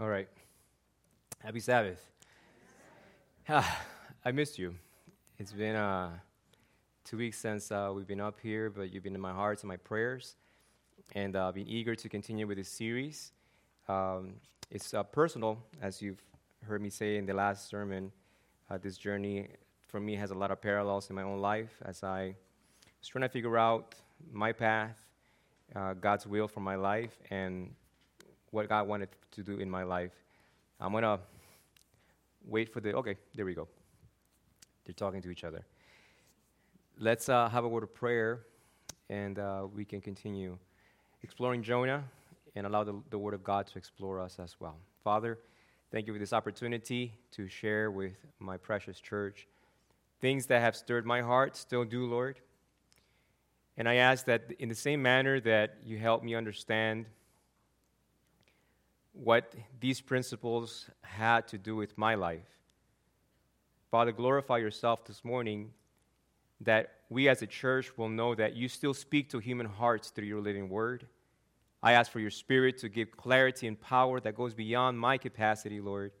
All right. Happy Sabbath. Ah, I missed you. It's been uh, two weeks since uh, we've been up here, but you've been in my hearts and my prayers, and I've uh, been eager to continue with this series. Um, it's uh, personal, as you've heard me say in the last sermon. Uh, this journey for me has a lot of parallels in my own life as I was trying to figure out my path, uh, God's will for my life, and what God wanted to do in my life. I'm going to wait for the, okay, there we go. They're talking to each other. Let's uh, have a word of prayer, and uh, we can continue exploring Jonah and allow the, the Word of God to explore us as well. Father, thank you for this opportunity to share with my precious church things that have stirred my heart, still do, Lord. And I ask that in the same manner that you help me understand what these principles had to do with my life. Father, glorify yourself this morning that we as a church will know that you still speak to human hearts through your living word. I ask for your spirit to give clarity and power that goes beyond my capacity, Lord,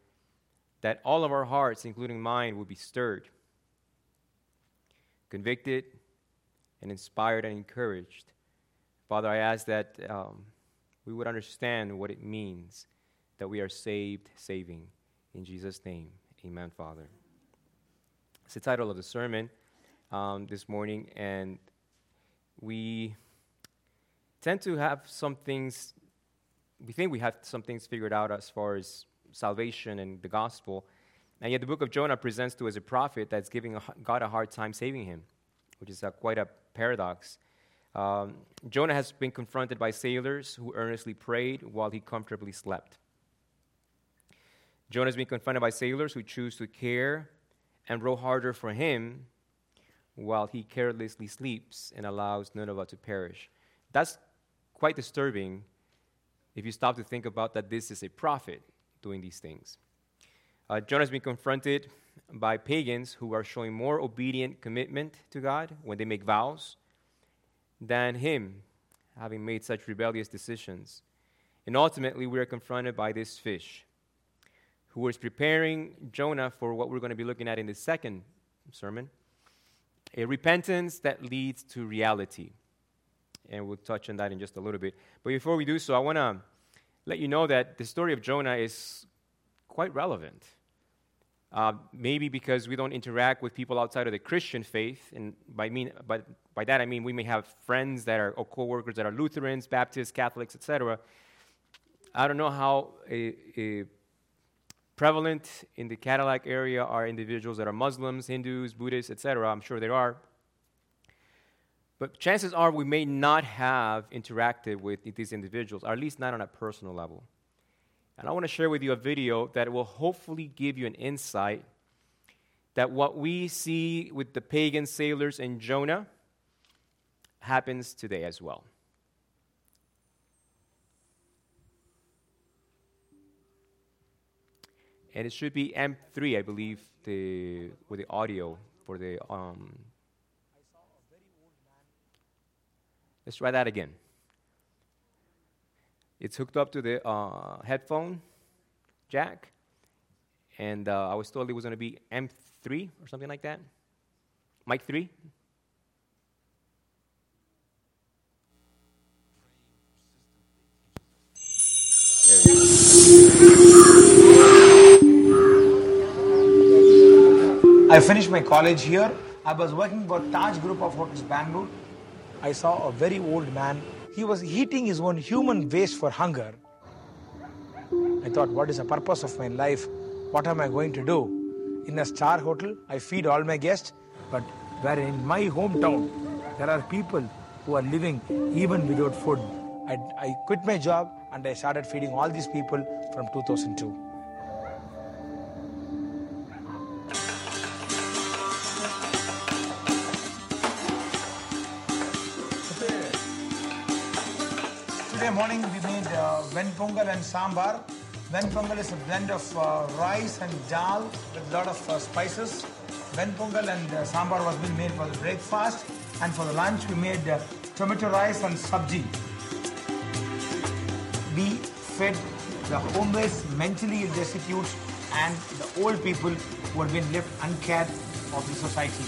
that all of our hearts, including mine, will be stirred, convicted, and inspired and encouraged. Father, I ask that. Um, we would understand what it means that we are saved, saving. In Jesus' name, amen, Father. It's the title of the sermon um, this morning, and we tend to have some things, we think we have some things figured out as far as salvation and the gospel. And yet, the book of Jonah presents to us a prophet that's giving God a hard time saving him, which is a, quite a paradox. Um, Jonah has been confronted by sailors who earnestly prayed while he comfortably slept. Jonah has been confronted by sailors who choose to care and row harder for him while he carelessly sleeps and allows Nineveh to perish. That's quite disturbing if you stop to think about that this is a prophet doing these things. Uh, Jonah has been confronted by pagans who are showing more obedient commitment to God when they make vows than him, having made such rebellious decisions. And ultimately, we are confronted by this fish, who is preparing Jonah for what we're going to be looking at in the second sermon a repentance that leads to reality. And we'll touch on that in just a little bit. But before we do so, I want to let you know that the story of Jonah is quite relevant. Uh, maybe because we don't interact with people outside of the Christian faith, and by, mean, by, by that I mean we may have friends that are, or coworkers that are Lutherans, Baptists, Catholics, etc. I don't know how a, a prevalent in the Cadillac area are individuals that are Muslims, Hindus, Buddhists, etc. I'm sure there are. But chances are we may not have interacted with these individuals, or at least not on a personal level. And I want to share with you a video that will hopefully give you an insight that what we see with the pagan sailors in Jonah happens today as well. And it should be M3, I believe, the, with the audio for the. Um, let's try that again. It's hooked up to the uh, headphone jack, and uh, I was told it was going to be M3 or something like that. Mic 3. I finished my college here. I was working for Taj Group of Hotels Bangalore. I saw a very old man he was eating his own human waste for hunger. I thought, what is the purpose of my life? What am I going to do? In a star hotel, I feed all my guests, but where in my hometown, there are people who are living even without food. I, I quit my job and I started feeding all these people from 2002. Morning we made uh, and sambar. Ven pongal is a blend of uh, rice and dal with a lot of uh, spices. Ven pongal and uh, sambar was being made for the breakfast. And for the lunch we made uh, tomato rice and sabji. We fed the homeless, mentally ill destitutes, and the old people who have been left uncared of the society.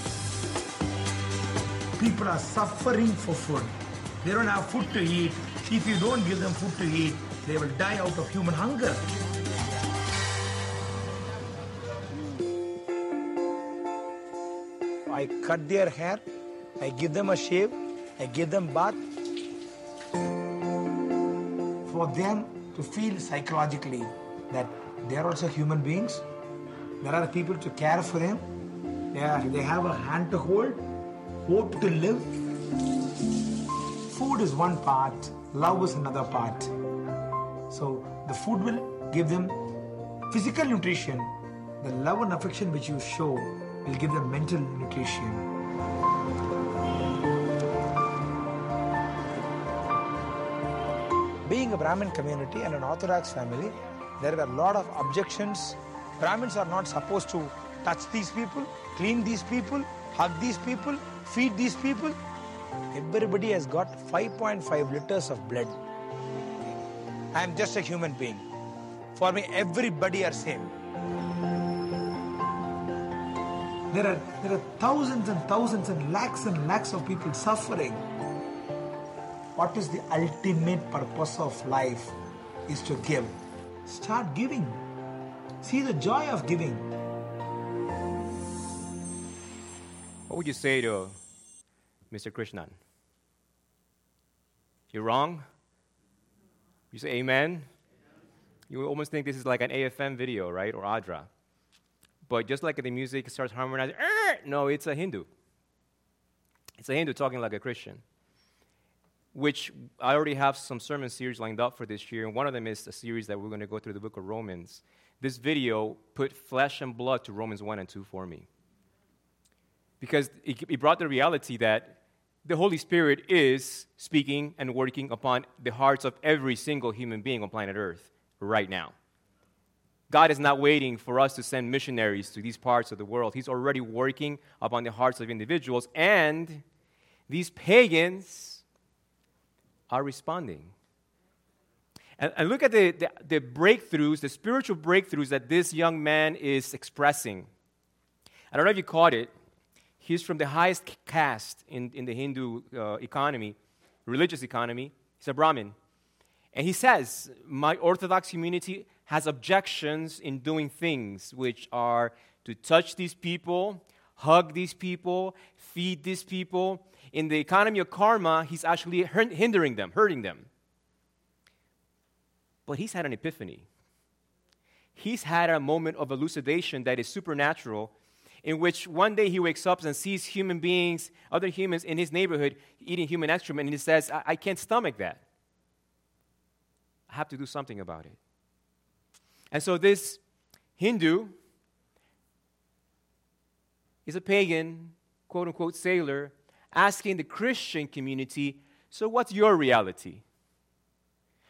People are suffering for food. They don't have food to eat. If you don't give them food to eat, they will die out of human hunger. I cut their hair, I give them a shave, I give them bath. For them to feel psychologically that they are also human beings, there are people to care for them, they, are, they have a hand to hold, hope to live. Food is one part, love is another part. So the food will give them physical nutrition, the love and affection which you show will give them mental nutrition. Being a Brahmin community and an Orthodox family, there were a lot of objections. Brahmins are not supposed to touch these people, clean these people, hug these people, feed these people. Everybody has got 5.5 liters of blood. I am just a human being. For me, everybody are same. There are, there are thousands and thousands and lakhs and lakhs of people suffering. What is the ultimate purpose of life? Is to give. Start giving. See the joy of giving. What would you say to Mr. Krishnan? You're wrong? You say amen? You almost think this is like an AFM video, right? Or Adra. But just like the music starts harmonizing, no, it's a Hindu. It's a Hindu talking like a Christian. Which I already have some sermon series lined up for this year, and one of them is a series that we're going to go through the book of Romans. This video put flesh and blood to Romans 1 and 2 for me. Because it brought the reality that the Holy Spirit is speaking and working upon the hearts of every single human being on planet Earth right now. God is not waiting for us to send missionaries to these parts of the world. He's already working upon the hearts of individuals, and these pagans are responding. And, and look at the, the, the breakthroughs, the spiritual breakthroughs that this young man is expressing. I don't know if you caught it. He's from the highest caste in, in the Hindu uh, economy, religious economy. He's a Brahmin. And he says, My Orthodox community has objections in doing things which are to touch these people, hug these people, feed these people. In the economy of karma, he's actually hindering them, hurting them. But he's had an epiphany. He's had a moment of elucidation that is supernatural, in which one day he wakes up and sees human beings, other humans in his neighborhood, eating human excrement, and he says, I, I can't stomach that. I have to do something about it. And so this Hindu is a pagan, quote unquote, sailor, asking the Christian community, So what's your reality?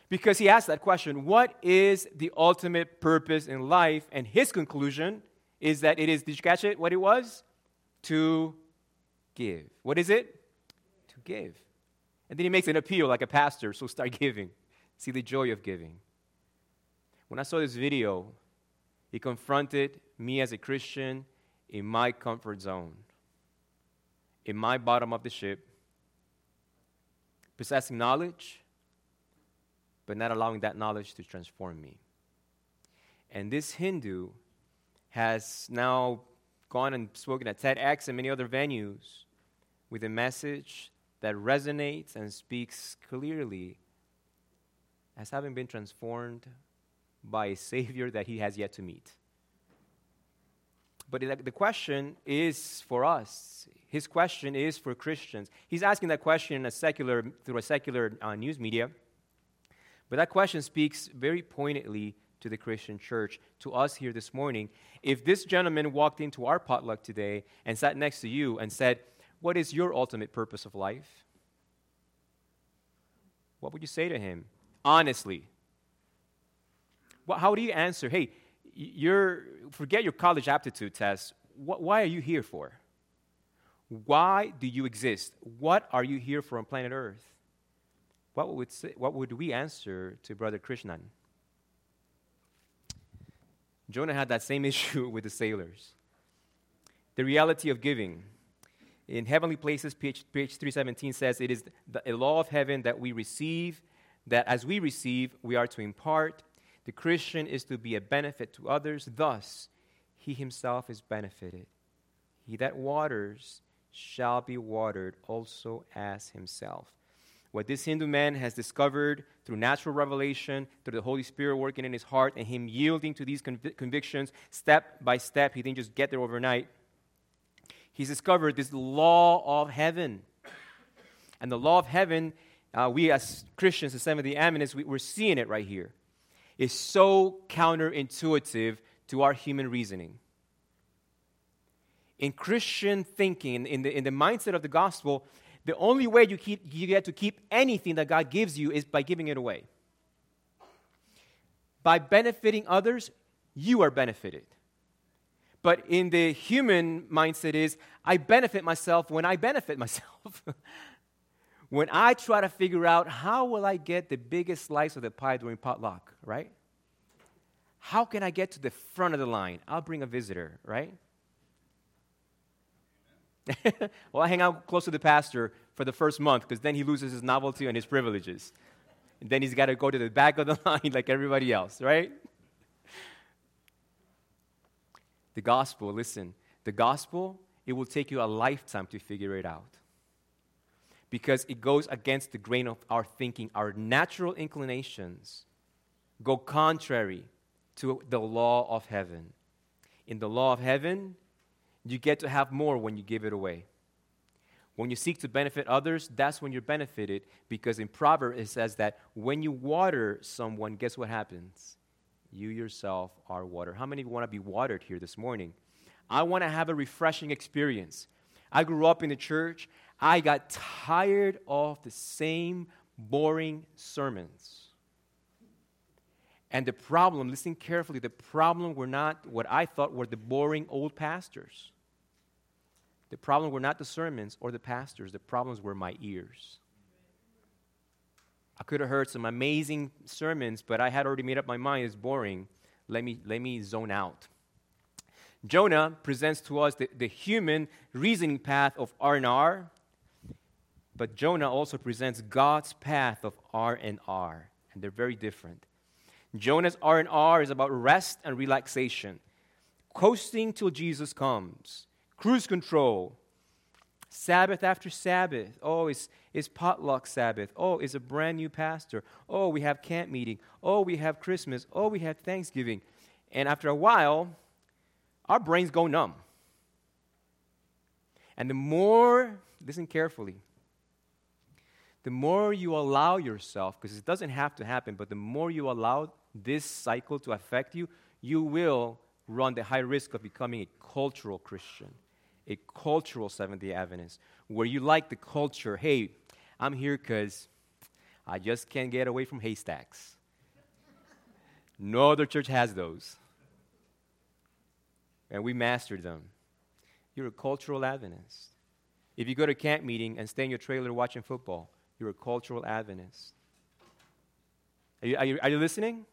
Because he asked that question, What is the ultimate purpose in life? And his conclusion is that it is, did you catch it? What it was? To give. What is it? To give. And then he makes an appeal like a pastor, so start giving. See the joy of giving. When I saw this video, it confronted me as a Christian in my comfort zone, in my bottom of the ship, possessing knowledge, but not allowing that knowledge to transform me. And this Hindu has now gone and spoken at TEDx and many other venues with a message that resonates and speaks clearly as having been transformed by a Savior that he has yet to meet. But the question is for us. His question is for Christians. He's asking that question a secular, through a secular uh, news media. But that question speaks very poignantly to the Christian church, to us here this morning. If this gentleman walked into our potluck today and sat next to you and said, What is your ultimate purpose of life? What would you say to him? Honestly, how do you answer? Hey, you're, forget your college aptitude test. What, why are you here for? Why do you exist? What are you here for on planet Earth? What would, what would we answer to Brother Krishnan? Jonah had that same issue with the sailors. The reality of giving. In Heavenly Places, page, page 317 says, It is the, a law of heaven that we receive, that as we receive, we are to impart. The Christian is to be a benefit to others. Thus, he himself is benefited. He that waters shall be watered also as himself. What this Hindu man has discovered through natural revelation, through the Holy Spirit working in his heart, and him yielding to these conv- convictions step by step, he didn't just get there overnight. He's discovered this law of heaven. And the law of heaven, uh, we as Christians, the Seventh day Adventists, we, we're seeing it right here. Is so counterintuitive to our human reasoning in Christian thinking, in the, in the mindset of the gospel, the only way you, keep, you get to keep anything that God gives you is by giving it away. By benefiting others, you are benefited. But in the human mindset is I benefit myself when I benefit myself. when I try to figure out how will I get the biggest slice of the pie during potluck, right? How can I get to the front of the line? I'll bring a visitor, right? well, I hang out close to the pastor for the first month because then he loses his novelty and his privileges. And then he's got to go to the back of the line like everybody else, right? The gospel, listen, the gospel, it will take you a lifetime to figure it out because it goes against the grain of our thinking. Our natural inclinations go contrary to the law of heaven. In the law of heaven, you get to have more when you give it away. When you seek to benefit others, that's when you're benefited because in Proverbs it says that when you water someone, guess what happens? You yourself are water. How many want to be watered here this morning? I want to have a refreshing experience. I grew up in the church. I got tired of the same boring sermons. And the problem, listen carefully, the problem were not what I thought were the boring old pastors. The problem were not the sermons or the pastors, the problems were my ears. I could have heard some amazing sermons, but I had already made up my mind it's boring. Let me, let me zone out. Jonah presents to us the, the human reasoning path of R&R, but Jonah also presents God's path of R and R, and they're very different. Jonah's R&R is about rest and relaxation, coasting till Jesus comes, cruise control, Sabbath after Sabbath. Oh, it's, it's potluck Sabbath. Oh, it's a brand new pastor. Oh, we have camp meeting. Oh, we have Christmas. Oh, we have Thanksgiving. And after a while, our brains go numb. And the more, listen carefully, the more you allow yourself, because it doesn't have to happen, but the more you allow this cycle to affect you, you will run the high risk of becoming a cultural Christian, a cultural Seventh day Adventist, where you like the culture. Hey, I'm here because I just can't get away from haystacks. no other church has those. And we mastered them. You're a cultural Adventist. If you go to camp meeting and stay in your trailer watching football, you're a cultural Adventist. Are you, are you, are you listening?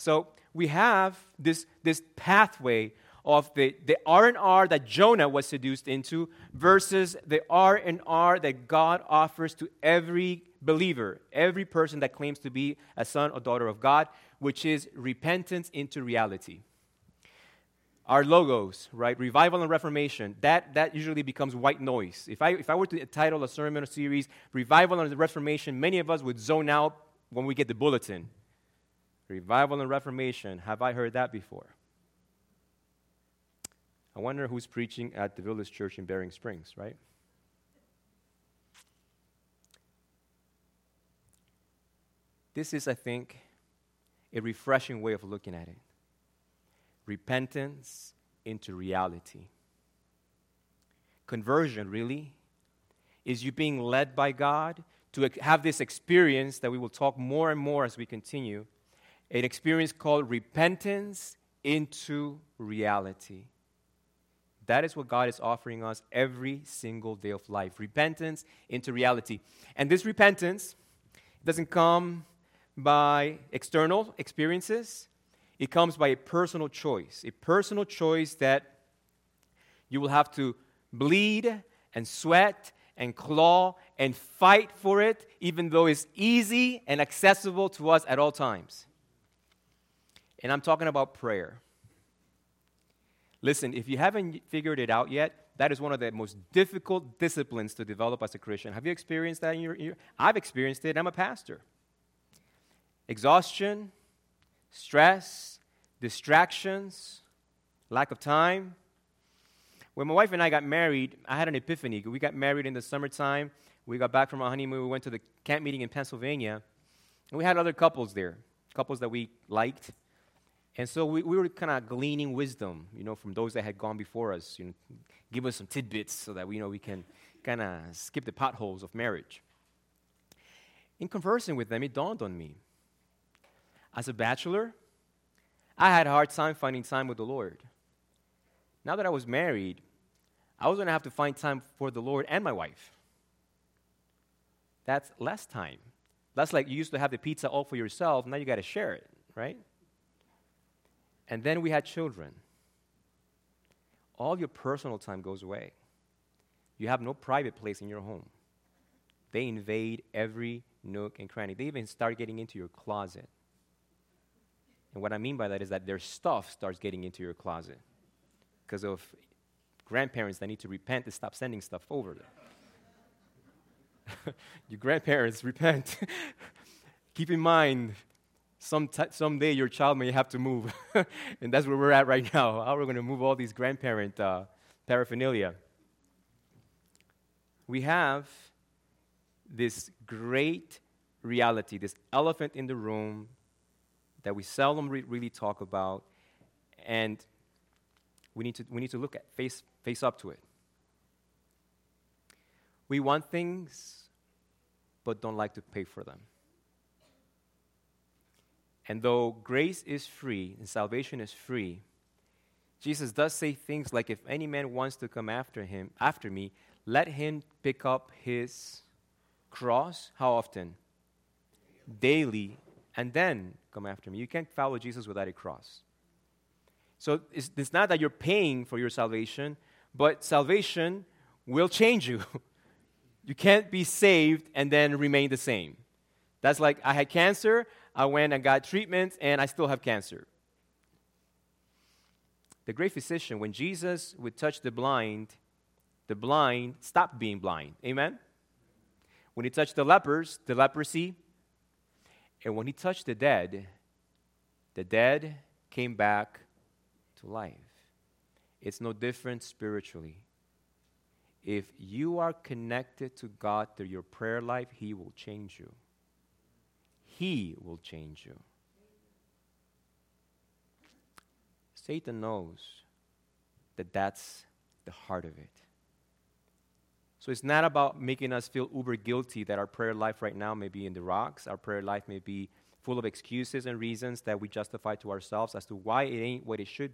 So we have this, this pathway of the, the R&R that Jonah was seduced into versus the R&R that God offers to every believer, every person that claims to be a son or daughter of God, which is repentance into reality. Our logos, right? Revival and Reformation, that, that usually becomes white noise. If I, if I were to title a sermon or series, Revival and Reformation, many of us would zone out when we get the bulletin. Revival and Reformation. Have I heard that before? I wonder who's preaching at the Village Church in Berrien Springs, right? This is, I think, a refreshing way of looking at it. Repentance into reality. Conversion, really, is you being led by God to have this experience that we will talk more and more as we continue an experience called repentance into reality. That is what God is offering us every single day of life repentance into reality. And this repentance doesn't come by external experiences, it comes by a personal choice, a personal choice that you will have to bleed and sweat and claw and fight for it, even though it's easy and accessible to us at all times. And I'm talking about prayer. Listen, if you haven't figured it out yet, that is one of the most difficult disciplines to develop as a Christian. Have you experienced that in your, your I've experienced it. I'm a pastor. Exhaustion, stress, distractions, lack of time. When my wife and I got married, I had an epiphany. We got married in the summertime. We got back from our honeymoon. We went to the camp meeting in Pennsylvania. And we had other couples there, couples that we liked. And so we, we were kind of gleaning wisdom, you know, from those that had gone before us. You know, give us some tidbits so that we you know we can kind of skip the potholes of marriage. In conversing with them, it dawned on me. As a bachelor, I had a hard time finding time with the Lord. Now that I was married, I was going to have to find time for the Lord and my wife. That's less time. That's like you used to have the pizza all for yourself, now you got to share it, right? And then we had children. All your personal time goes away. You have no private place in your home. They invade every nook and cranny. They even start getting into your closet. And what I mean by that is that their stuff starts getting into your closet because of grandparents that need to repent to stop sending stuff over there. your grandparents, repent. Keep in mind, some t- someday your child may have to move. and that's where we're at right now. How we're going to move all these grandparent uh, paraphernalia. We have this great reality, this elephant in the room that we seldom re- really talk about, and we need to, we need to look at, face, face up to it. We want things, but don't like to pay for them. And though grace is free and salvation is free, Jesus does say things like, If any man wants to come after him, after me, let him pick up his cross. How often? Daily, and then come after me. You can't follow Jesus without a cross. So it's, it's not that you're paying for your salvation, but salvation will change you. you can't be saved and then remain the same. That's like I had cancer, I went and got treatment, and I still have cancer. The great physician, when Jesus would touch the blind, the blind stopped being blind. Amen? When he touched the lepers, the leprosy, and when he touched the dead, the dead came back to life. It's no different spiritually. If you are connected to God through your prayer life, He will change you. He will change you. Satan knows that that's the heart of it. So it's not about making us feel uber guilty that our prayer life right now may be in the rocks. Our prayer life may be full of excuses and reasons that we justify to ourselves as to why it ain't what it should